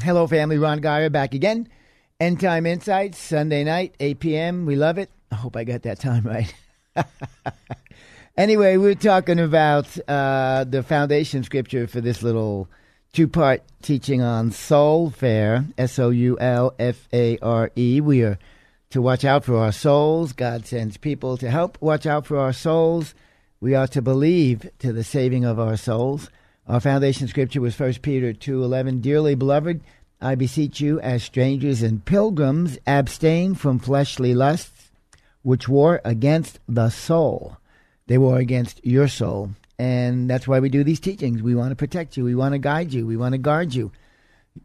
Hello, family. Ron Geyer back again. End Time Insights, Sunday night, 8 p.m. We love it. I hope I got that time right. anyway, we're talking about uh, the foundation scripture for this little two part teaching on soul fare, S O U L F A R E. We are to watch out for our souls. God sends people to help watch out for our souls. We are to believe to the saving of our souls. Our foundation scripture was 1 Peter 2:11. Dearly beloved, I beseech you as strangers and pilgrims abstain from fleshly lusts which war against the soul. They war against your soul. And that's why we do these teachings. We want to protect you. We want to guide you. We want to guard you.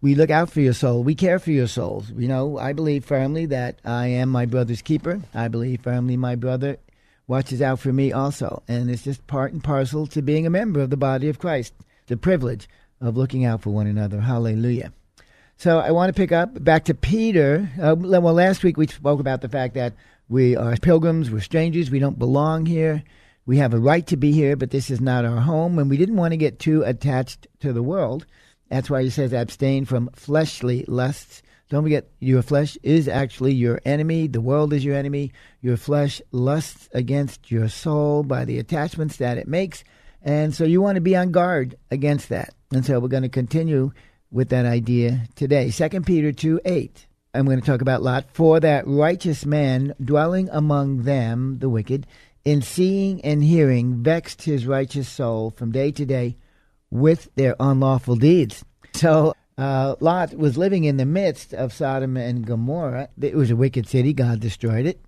We look out for your soul. We care for your souls. You know, I believe firmly that I am my brother's keeper. I believe firmly my brother watches out for me also. And it's just part and parcel to being a member of the body of Christ the privilege of looking out for one another. Hallelujah. So I want to pick up back to Peter. Uh, well, last week we spoke about the fact that we are pilgrims, we're strangers, we don't belong here. We have a right to be here, but this is not our home, and we didn't want to get too attached to the world. That's why he says abstain from fleshly lusts. Don't forget, your flesh is actually your enemy. The world is your enemy. Your flesh lusts against your soul by the attachments that it makes. And so you want to be on guard against that. And so we're going to continue with that idea today. 2 Peter 2 8. I'm going to talk about Lot. For that righteous man dwelling among them, the wicked, in seeing and hearing, vexed his righteous soul from day to day with their unlawful deeds. So uh, Lot was living in the midst of Sodom and Gomorrah. It was a wicked city. God destroyed it.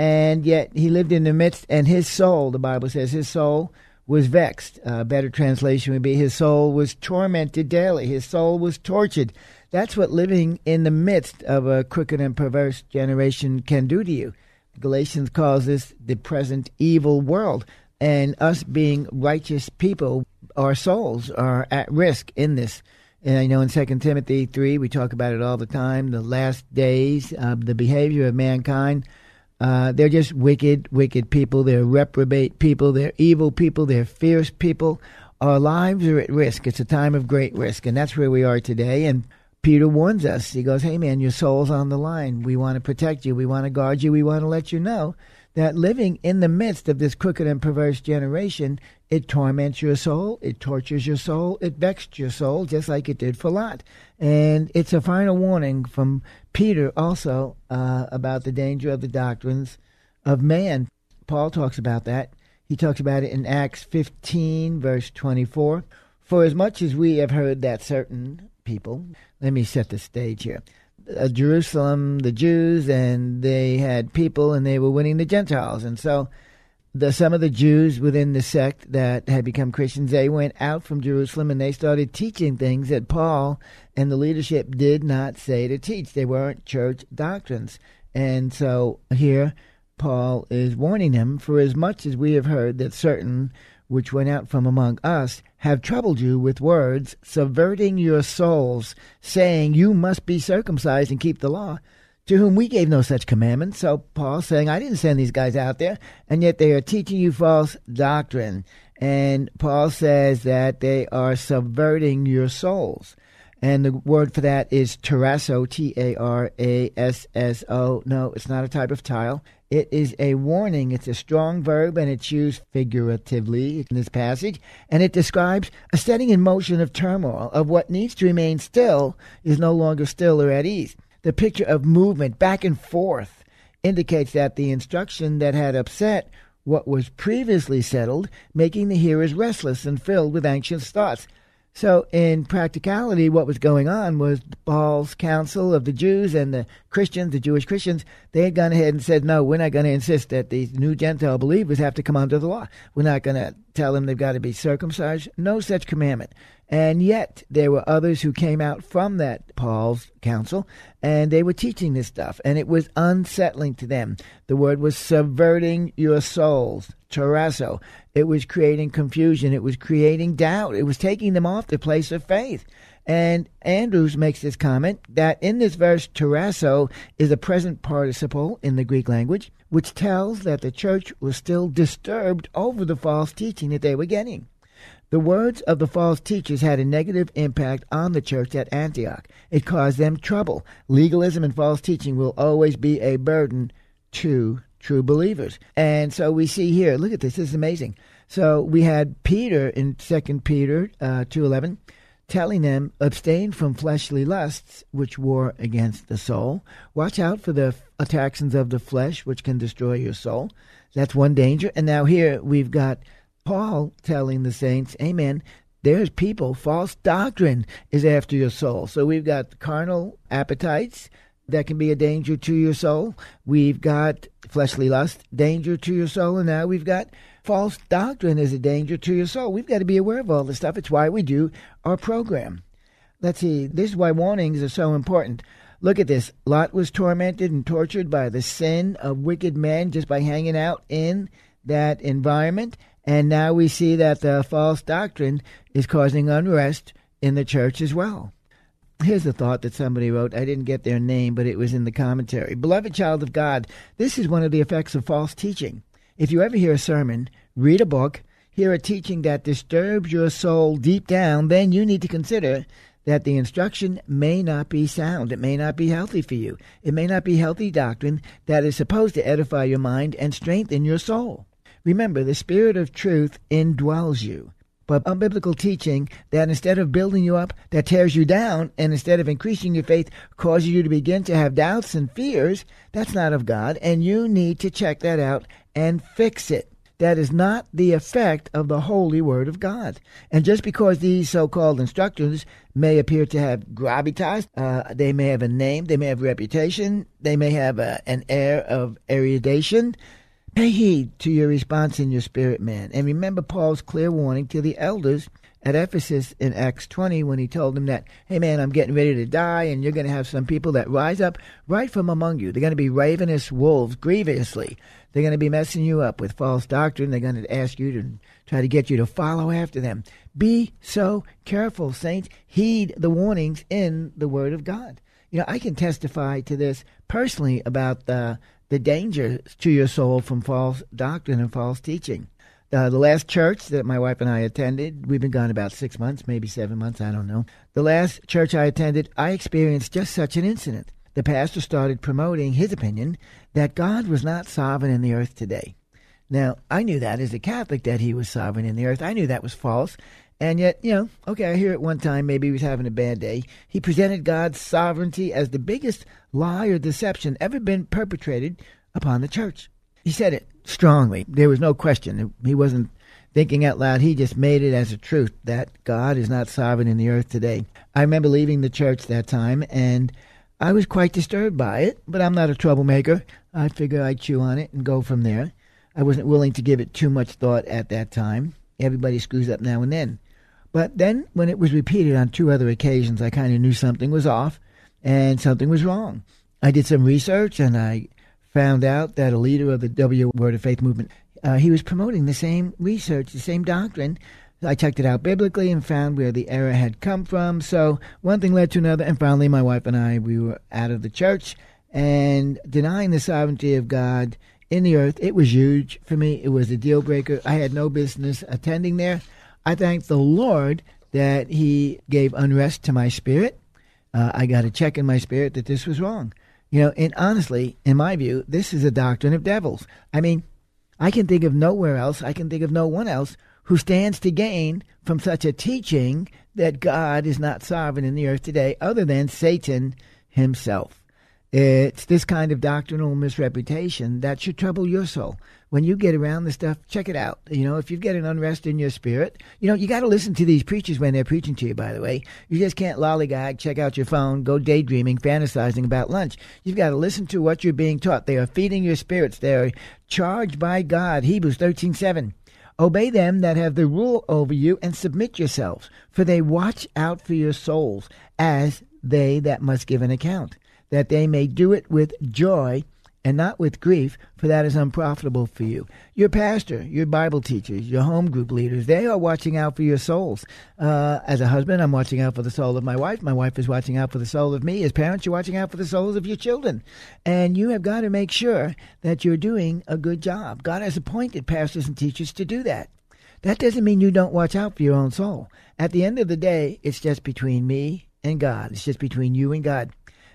And yet he lived in the midst, and his soul, the Bible says, his soul was vexed. A better translation would be his soul was tormented daily. His soul was tortured. That's what living in the midst of a crooked and perverse generation can do to you. Galatians calls this the present evil world. And us being righteous people, our souls are at risk in this. And I know in 2 Timothy 3, we talk about it all the time the last days, the behavior of mankind uh, they're just wicked, wicked people. They're reprobate people. They're evil people. They're fierce people. Our lives are at risk. It's a time of great risk, and that's where we are today. And Peter warns us. He goes, Hey, man, your soul's on the line. We want to protect you. We want to guard you. We want to let you know that living in the midst of this crooked and perverse generation, it torments your soul, it tortures your soul, it vexed your soul, just like it did for Lot. And it's a final warning from Peter also uh, about the danger of the doctrines of man. Paul talks about that. He talks about it in Acts 15, verse 24. For as much as we have heard that certain people, let me set the stage here. Uh, Jerusalem, the Jews, and they had people and they were winning the Gentiles. And so the, some of the Jews within the sect that had become Christians, they went out from Jerusalem and they started teaching things that Paul and the leadership did not say to teach. They weren't church doctrines. And so here, Paul is warning them, for as much as we have heard that certain which went out from among us have troubled you with words, subverting your souls, saying, You must be circumcised and keep the law to whom we gave no such commandment. So Paul saying, I didn't send these guys out there, and yet they are teaching you false doctrine. And Paul says that they are subverting your souls. And the word for that is tarasso, T A R A S S O. No, it's not a type of tile. It is a warning. It's a strong verb and it's used figuratively in this passage. And it describes a setting in motion of turmoil, of what needs to remain still is no longer still or at ease. The picture of movement back and forth indicates that the instruction that had upset what was previously settled, making the hearers restless and filled with anxious thoughts. So, in practicality, what was going on was Paul's council of the Jews and the Christians, the Jewish Christians, they had gone ahead and said, no, we're not going to insist that these new Gentile believers have to come under the law. We're not going to tell them they've got to be circumcised. No such commandment. And yet, there were others who came out from that Paul's council, and they were teaching this stuff, and it was unsettling to them. The word was subverting your souls, tarasso. It was creating confusion. It was creating doubt. It was taking them off the place of faith. And Andrews makes this comment that in this verse, tarasso is a present participle in the Greek language, which tells that the church was still disturbed over the false teaching that they were getting. The words of the false teachers had a negative impact on the church at Antioch. It caused them trouble. Legalism and false teaching will always be a burden to true believers. And so we see here, look at this, this is amazing. So we had Peter in 2 Peter uh, 2.11 telling them, abstain from fleshly lusts which war against the soul. Watch out for the attractions of the flesh which can destroy your soul. That's one danger. And now here we've got Paul telling the saints, Amen. There's people, false doctrine is after your soul. So we've got carnal appetites that can be a danger to your soul. We've got fleshly lust, danger to your soul. And now we've got false doctrine is a danger to your soul. We've got to be aware of all this stuff. It's why we do our program. Let's see. This is why warnings are so important. Look at this. Lot was tormented and tortured by the sin of wicked men just by hanging out in that environment. And now we see that the false doctrine is causing unrest in the church as well. Here's a thought that somebody wrote. I didn't get their name, but it was in the commentary. Beloved child of God, this is one of the effects of false teaching. If you ever hear a sermon, read a book, hear a teaching that disturbs your soul deep down, then you need to consider that the instruction may not be sound. It may not be healthy for you. It may not be healthy doctrine that is supposed to edify your mind and strengthen your soul. Remember, the Spirit of truth indwells you. But unbiblical teaching that instead of building you up, that tears you down, and instead of increasing your faith, causes you to begin to have doubts and fears, that's not of God, and you need to check that out and fix it. That is not the effect of the holy word of God. And just because these so-called instructors may appear to have gravitas, uh, they may have a name, they may have reputation, they may have a, an air of erudition, Pay heed to your response in your spirit, man. And remember Paul's clear warning to the elders at Ephesus in Acts 20 when he told them that, hey, man, I'm getting ready to die, and you're going to have some people that rise up right from among you. They're going to be ravenous wolves grievously. They're going to be messing you up with false doctrine. They're going to ask you to try to get you to follow after them. Be so careful, saints. Heed the warnings in the Word of God. You know, I can testify to this personally about the the danger to your soul from false doctrine and false teaching. Uh, the last church that my wife and I attended, we've been gone about six months, maybe seven months, I don't know. The last church I attended, I experienced just such an incident. The pastor started promoting his opinion that God was not sovereign in the earth today. Now, I knew that as a Catholic that he was sovereign in the earth. I knew that was false. And yet, you know, okay, I hear it one time, maybe he was having a bad day. He presented God's sovereignty as the biggest lie or deception ever been perpetrated upon the church. He said it strongly. There was no question. He wasn't thinking out loud. He just made it as a truth that God is not sovereign in the earth today. I remember leaving the church that time, and I was quite disturbed by it, but I'm not a troublemaker. I figure I'd chew on it and go from there. I wasn't willing to give it too much thought at that time. Everybody screws up now and then. But then, when it was repeated on two other occasions, I kind of knew something was off and something was wrong. I did some research and I found out that a leader of the W Word of Faith movement, uh, he was promoting the same research, the same doctrine. I checked it out biblically and found where the error had come from. So one thing led to another, and finally, my wife and I, we were out of the church and denying the sovereignty of God in the earth. It was huge for me. It was a deal breaker. I had no business attending there. I thank the Lord that He gave unrest to my spirit. Uh, I got a check in my spirit that this was wrong. You know, and honestly, in my view, this is a doctrine of devils. I mean, I can think of nowhere else, I can think of no one else who stands to gain from such a teaching that God is not sovereign in the earth today other than Satan himself. It's this kind of doctrinal misreputation that should trouble your soul. When you get around this stuff, check it out. You know, if you get an unrest in your spirit, you know, you got to listen to these preachers when they're preaching to you, by the way. You just can't lollygag, check out your phone, go daydreaming, fantasizing about lunch. You've got to listen to what you're being taught. They are feeding your spirits. They are charged by God. Hebrews 13 7. Obey them that have the rule over you and submit yourselves, for they watch out for your souls as they that must give an account that they may do it with joy and not with grief, for that is unprofitable for you. Your pastor, your Bible teachers, your home group leaders, they are watching out for your souls. Uh, as a husband, I'm watching out for the soul of my wife. My wife is watching out for the soul of me. As parents, you're watching out for the souls of your children. And you have got to make sure that you're doing a good job. God has appointed pastors and teachers to do that. That doesn't mean you don't watch out for your own soul. At the end of the day, it's just between me and God. It's just between you and God.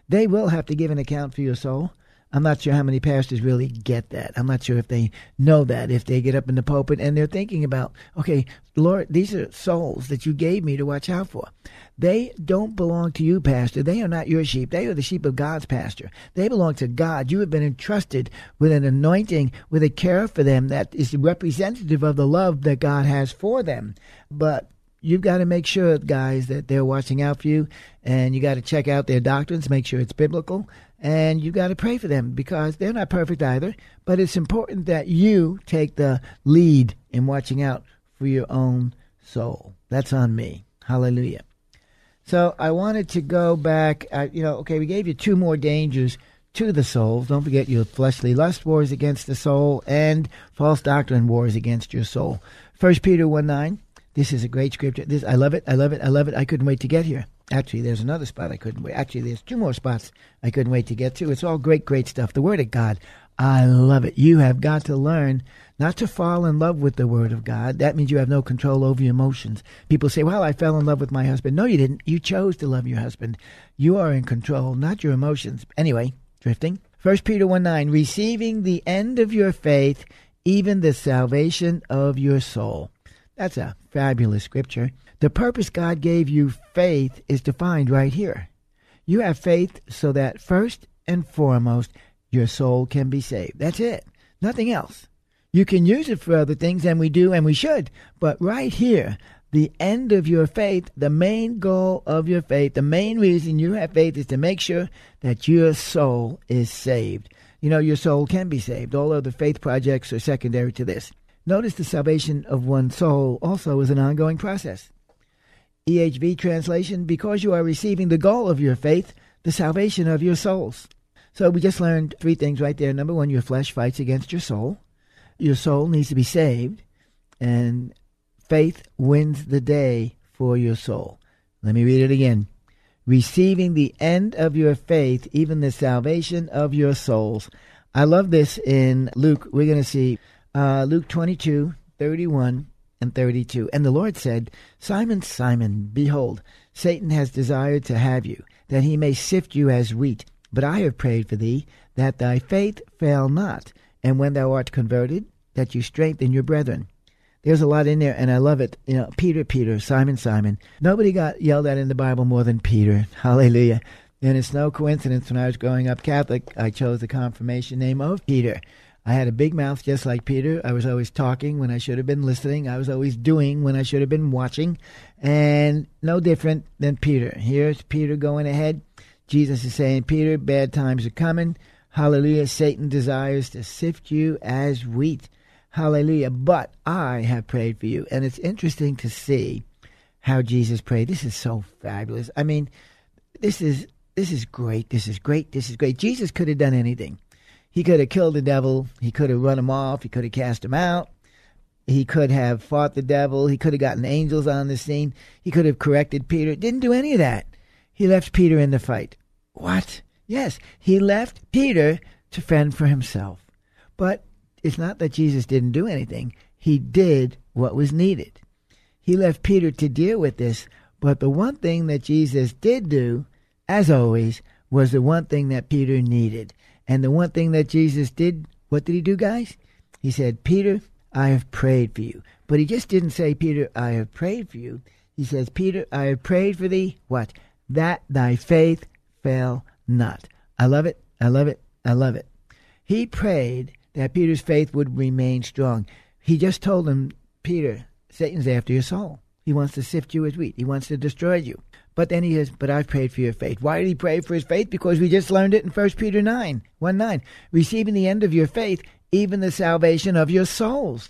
They will have to give an account for your soul. I'm not sure how many pastors really get that. I'm not sure if they know that, if they get up in the pulpit and they're thinking about, okay, Lord, these are souls that you gave me to watch out for. They don't belong to you, Pastor. They are not your sheep. They are the sheep of God's pasture. They belong to God. You have been entrusted with an anointing, with a care for them that is representative of the love that God has for them. But you've got to make sure, guys, that they're watching out for you, and you got to check out their doctrines, make sure it's biblical, and you got to pray for them because they're not perfect either. But it's important that you take the lead in watching out for your own soul. That's on me. Hallelujah. So I wanted to go back. Uh, you know, okay, we gave you two more dangers to the soul. Don't forget your fleshly lust wars against the soul and false doctrine wars against your soul. First Peter one nine. This is a great scripture. This I love it. I love it. I love it. I couldn't wait to get here. Actually, there's another spot I couldn't wait. Actually, there's two more spots I couldn't wait to get to. It's all great, great stuff. The Word of God. I love it. You have got to learn not to fall in love with the Word of God. That means you have no control over your emotions. People say, Well, I fell in love with my husband. No, you didn't. You chose to love your husband. You are in control, not your emotions. Anyway, drifting. 1 Peter 1 9, receiving the end of your faith, even the salvation of your soul. That's a fabulous scripture. The purpose God gave you faith is defined right here. You have faith so that first and foremost, your soul can be saved. That's it. Nothing else. You can use it for other things, and we do, and we should. But right here, the end of your faith, the main goal of your faith, the main reason you have faith is to make sure that your soul is saved. You know, your soul can be saved. All other faith projects are secondary to this. Notice the salvation of one's soul also is an ongoing process. EHV translation, because you are receiving the goal of your faith, the salvation of your souls. So we just learned three things right there. Number one, your flesh fights against your soul. Your soul needs to be saved, and faith wins the day for your soul. Let me read it again. Receiving the end of your faith, even the salvation of your souls. I love this in Luke. We're going to see uh, Luke 22, 31 and 32. And the Lord said, Simon, Simon, behold, Satan has desired to have you, that he may sift you as wheat. But I have prayed for thee, that thy faith fail not, and when thou art converted, that you strengthen your brethren. There's a lot in there, and I love it. You know, Peter, Peter, Simon, Simon. Nobody got yelled at in the Bible more than Peter. Hallelujah. And it's no coincidence when I was growing up Catholic, I chose the confirmation name of Peter. I had a big mouth just like Peter. I was always talking when I should have been listening. I was always doing when I should have been watching. And no different than Peter. Here's Peter going ahead. Jesus is saying, Peter, bad times are coming. Hallelujah. Satan desires to sift you as wheat. Hallelujah. But I have prayed for you. And it's interesting to see how Jesus prayed. This is so fabulous. I mean, this is this is great. This is great. This is great. Jesus could have done anything. He could have killed the devil. He could have run him off. He could have cast him out. He could have fought the devil. He could have gotten angels on the scene. He could have corrected Peter. Didn't do any of that. He left Peter in the fight. What? Yes, he left Peter to fend for himself. But it's not that Jesus didn't do anything. He did what was needed. He left Peter to deal with this. But the one thing that Jesus did do, as always, was the one thing that Peter needed. And the one thing that Jesus did, what did he do, guys? He said, Peter, I have prayed for you. But he just didn't say, Peter, I have prayed for you. He says, Peter, I have prayed for thee, what? That thy faith fail not. I love it. I love it. I love it. He prayed that Peter's faith would remain strong. He just told him, Peter, Satan's after your soul. He wants to sift you as wheat. He wants to destroy you. But then he says, But I've prayed for your faith. Why did he pray for his faith? Because we just learned it in 1 Peter 9, 1 9. Receiving the end of your faith, even the salvation of your souls.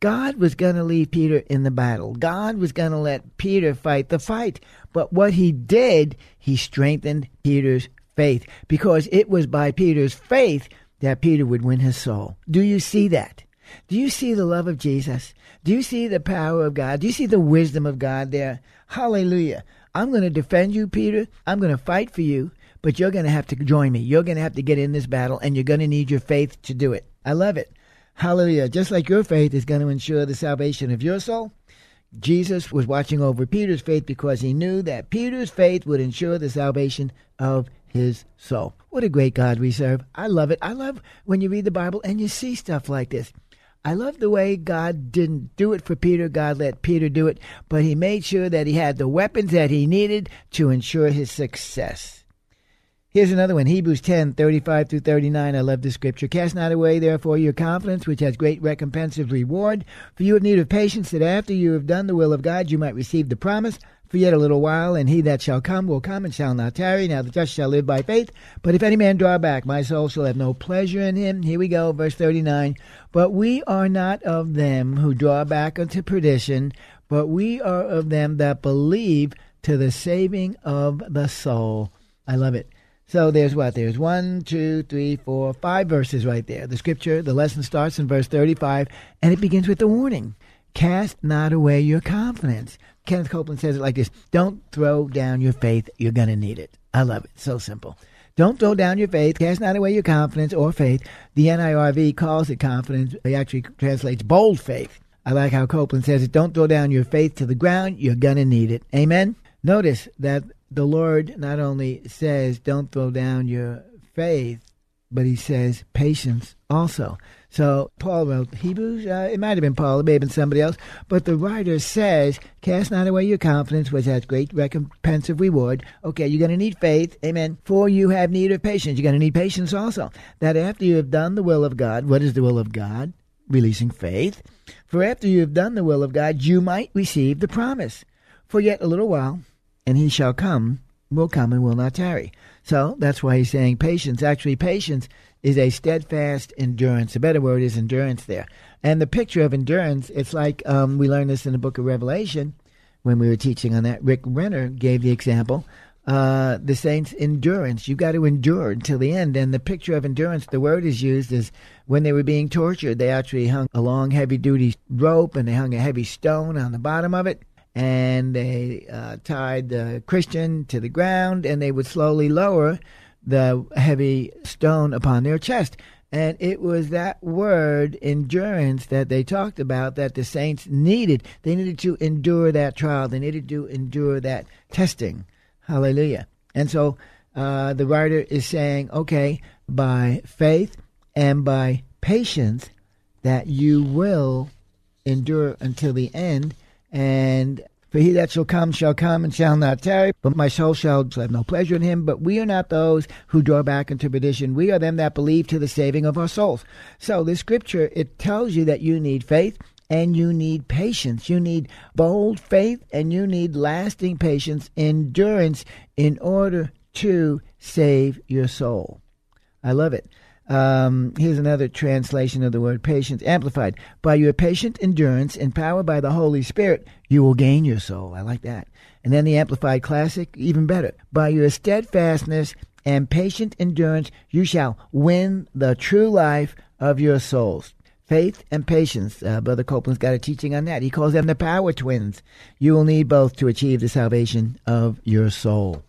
God was going to leave Peter in the battle. God was going to let Peter fight the fight. But what he did, he strengthened Peter's faith because it was by Peter's faith that Peter would win his soul. Do you see that? Do you see the love of Jesus? Do you see the power of God? Do you see the wisdom of God there? Hallelujah. I'm going to defend you, Peter. I'm going to fight for you, but you're going to have to join me. You're going to have to get in this battle, and you're going to need your faith to do it. I love it. Hallelujah. Just like your faith is going to ensure the salvation of your soul, Jesus was watching over Peter's faith because he knew that Peter's faith would ensure the salvation of his soul. What a great God we serve. I love it. I love when you read the Bible and you see stuff like this. I love the way God didn't do it for Peter. God let Peter do it, but he made sure that he had the weapons that he needed to ensure his success. Here's another one Hebrews 10 35 through 39. I love this scripture. Cast not away, therefore, your confidence, which has great recompense of reward. For you have need of patience, that after you have done the will of God, you might receive the promise. For yet a little while, and he that shall come will come and shall not tarry. Now the just shall live by faith. But if any man draw back, my soul shall have no pleasure in him. Here we go, verse 39. But we are not of them who draw back unto perdition, but we are of them that believe to the saving of the soul. I love it. So there's what? There's one, two, three, four, five verses right there. The scripture, the lesson starts in verse 35, and it begins with the warning Cast not away your confidence. Kenneth Copeland says it like this Don't throw down your faith. You're going to need it. I love it. So simple. Don't throw down your faith. Cast not away your confidence or faith. The NIRV calls it confidence. It actually translates bold faith. I like how Copeland says it. Don't throw down your faith to the ground. You're going to need it. Amen. Notice that the Lord not only says, don't throw down your faith, but he says patience also. So Paul wrote Hebrews. Uh, it might have been Paul, it may have been somebody else, but the writer says, "Cast not away your confidence, which has great recompense of reward." Okay, you're going to need faith, amen. For you have need of patience. You're going to need patience also. That after you have done the will of God, what is the will of God? Releasing faith. For after you have done the will of God, you might receive the promise. For yet a little while, and he shall come, will come and will not tarry. So that's why he's saying patience. Actually, patience is a steadfast endurance. A better word is endurance there. And the picture of endurance, it's like um, we learned this in the book of Revelation when we were teaching on that. Rick Renner gave the example. Uh, the saints' endurance. You've got to endure until the end. And the picture of endurance, the word is used as when they were being tortured, they actually hung a long, heavy duty rope and they hung a heavy stone on the bottom of it and they uh, tied the Christian to the ground, and they would slowly lower the heavy stone upon their chest. And it was that word, endurance, that they talked about that the saints needed. They needed to endure that trial, they needed to endure that testing. Hallelujah. And so uh, the writer is saying, okay, by faith and by patience, that you will endure until the end and for he that shall come shall come and shall not tarry, but my soul shall have no pleasure in him. But we are not those who draw back into perdition. We are them that believe to the saving of our souls. So the scripture, it tells you that you need faith and you need patience. You need bold faith and you need lasting patience, endurance in order to save your soul. I love it. Um, here's another translation of the word patience, amplified. By your patient endurance, empowered by the Holy Spirit, you will gain your soul. I like that. And then the Amplified Classic, even better. By your steadfastness and patient endurance, you shall win the true life of your souls. Faith and patience. Uh, Brother Copeland's got a teaching on that. He calls them the power twins. You will need both to achieve the salvation of your soul.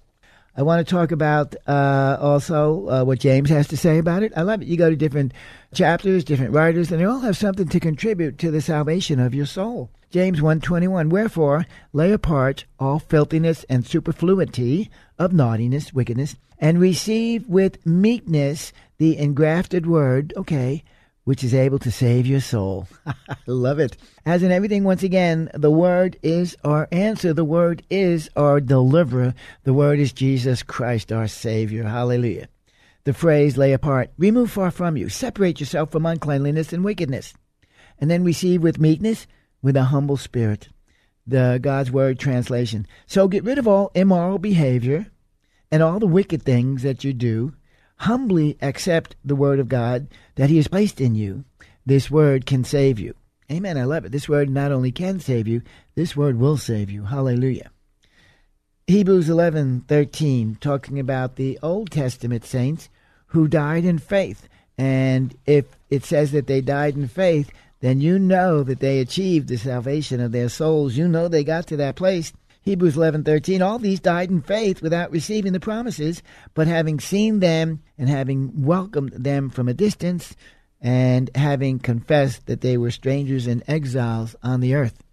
I want to talk about uh, also uh, what James has to say about it. I love it. You go to different chapters, different writers, and they all have something to contribute to the salvation of your soul. James 1.21, Wherefore lay apart all filthiness and superfluity of naughtiness, wickedness, and receive with meekness the engrafted word, okay, which is able to save your soul. I love it. As in everything, once again, the Word is our answer. The Word is our deliverer. The Word is Jesus Christ, our Savior. Hallelujah. The phrase lay apart, remove far from you, separate yourself from uncleanliness and wickedness, and then receive with meekness with a humble spirit. The God's Word translation. So get rid of all immoral behavior and all the wicked things that you do. Humbly accept the Word of God that He has placed in you. This Word can save you. Amen. I love it. This Word not only can save you, this Word will save you. Hallelujah. Hebrews 11:13 talking about the Old Testament saints who died in faith. And if it says that they died in faith, then you know that they achieved the salvation of their souls. You know they got to that place. Hebrews 11:13 All these died in faith without receiving the promises, but having seen them and having welcomed them from a distance and having confessed that they were strangers and exiles on the earth.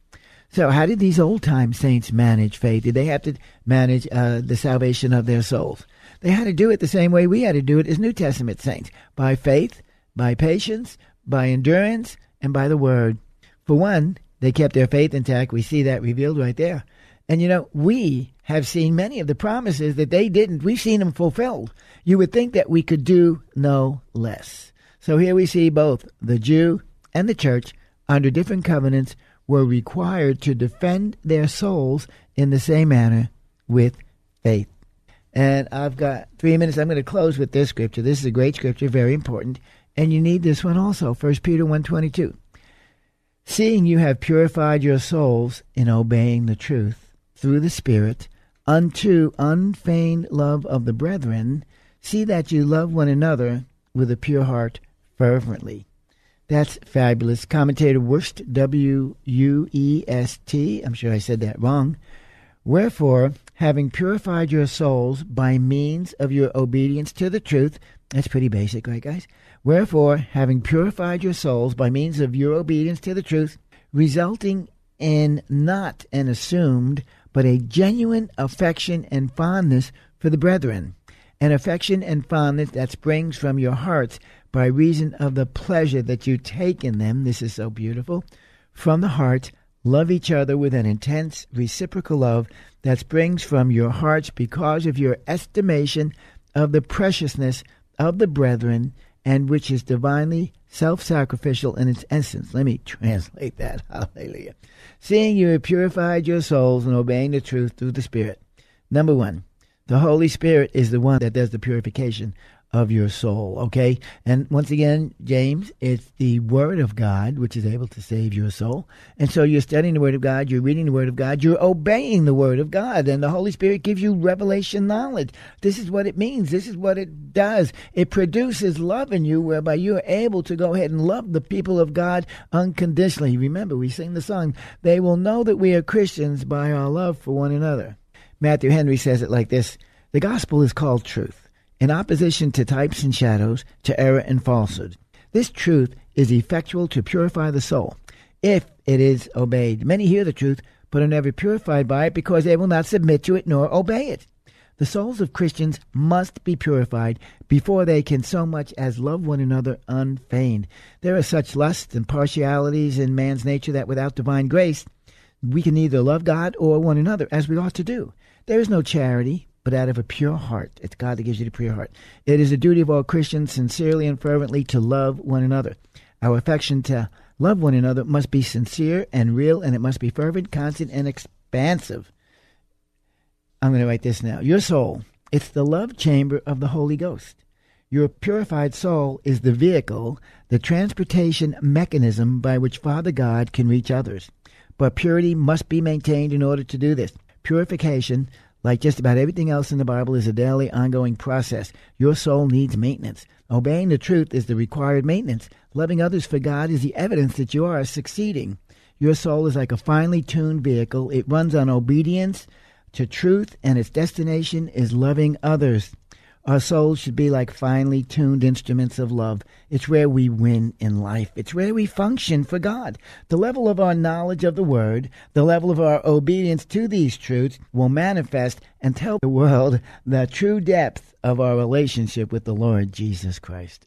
So, how did these old time saints manage faith? Did they have to manage uh, the salvation of their souls? They had to do it the same way we had to do it as New Testament saints by faith, by patience, by endurance, and by the word. For one, they kept their faith intact. We see that revealed right there. And you know, we have seen many of the promises that they didn't. We've seen them fulfilled. You would think that we could do no less. So here we see both the Jew and the church under different covenants were required to defend their souls in the same manner with faith. And I've got three minutes. I'm going to close with this scripture. This is a great scripture, very important. And you need this one also, 1 Peter 1.22. Seeing you have purified your souls in obeying the truth through the Spirit unto unfeigned love of the brethren, see that you love one another with a pure heart fervently. That's fabulous. Commentator Wuest, W U E S T, I'm sure I said that wrong. Wherefore, having purified your souls by means of your obedience to the truth, that's pretty basic, right, guys? Wherefore, having purified your souls by means of your obedience to the truth, resulting in not an assumed, but a genuine affection and fondness for the brethren, an affection and fondness that springs from your hearts by reason of the pleasure that you take in them. This is so beautiful. From the heart, love each other with an intense reciprocal love that springs from your hearts because of your estimation of the preciousness of the brethren and which is divinely self sacrificial in its essence. Let me translate that. Hallelujah. Seeing you have purified your souls and obeying the truth through the Spirit. Number one, the Holy Spirit is the one that does the purification of your soul. Okay? And once again, James, it's the Word of God which is able to save your soul. And so you're studying the Word of God, you're reading the Word of God, you're obeying the Word of God, and the Holy Spirit gives you revelation knowledge. This is what it means. This is what it does. It produces love in you, whereby you are able to go ahead and love the people of God unconditionally. Remember, we sing the song, They will know that we are Christians by our love for one another. Matthew Henry says it like this The gospel is called truth in opposition to types and shadows, to error and falsehood. This truth is effectual to purify the soul, if it is obeyed. Many hear the truth, but are never purified by it because they will not submit to it nor obey it. The souls of Christians must be purified before they can so much as love one another unfeigned. There are such lusts and partialities in man's nature that without divine grace, we can neither love God or one another as we ought to do. There is no charity, but out of a pure heart. It's God that gives you the pure heart. It is a duty of all Christians sincerely and fervently to love one another. Our affection to love one another must be sincere and real, and it must be fervent, constant, and expansive. I'm going to write this now. Your soul, it's the love chamber of the Holy Ghost. Your purified soul is the vehicle, the transportation mechanism by which Father God can reach others. But purity must be maintained in order to do this. Purification like just about everything else in the Bible, is a daily, ongoing process. Your soul needs maintenance. Obeying the truth is the required maintenance. Loving others for God is the evidence that you are succeeding. Your soul is like a finely tuned vehicle. It runs on obedience to truth, and its destination is loving others. Our souls should be like finely tuned instruments of love. It's where we win in life. It's where we function for God. The level of our knowledge of the Word, the level of our obedience to these truths will manifest and tell the world the true depth of our relationship with the Lord Jesus Christ.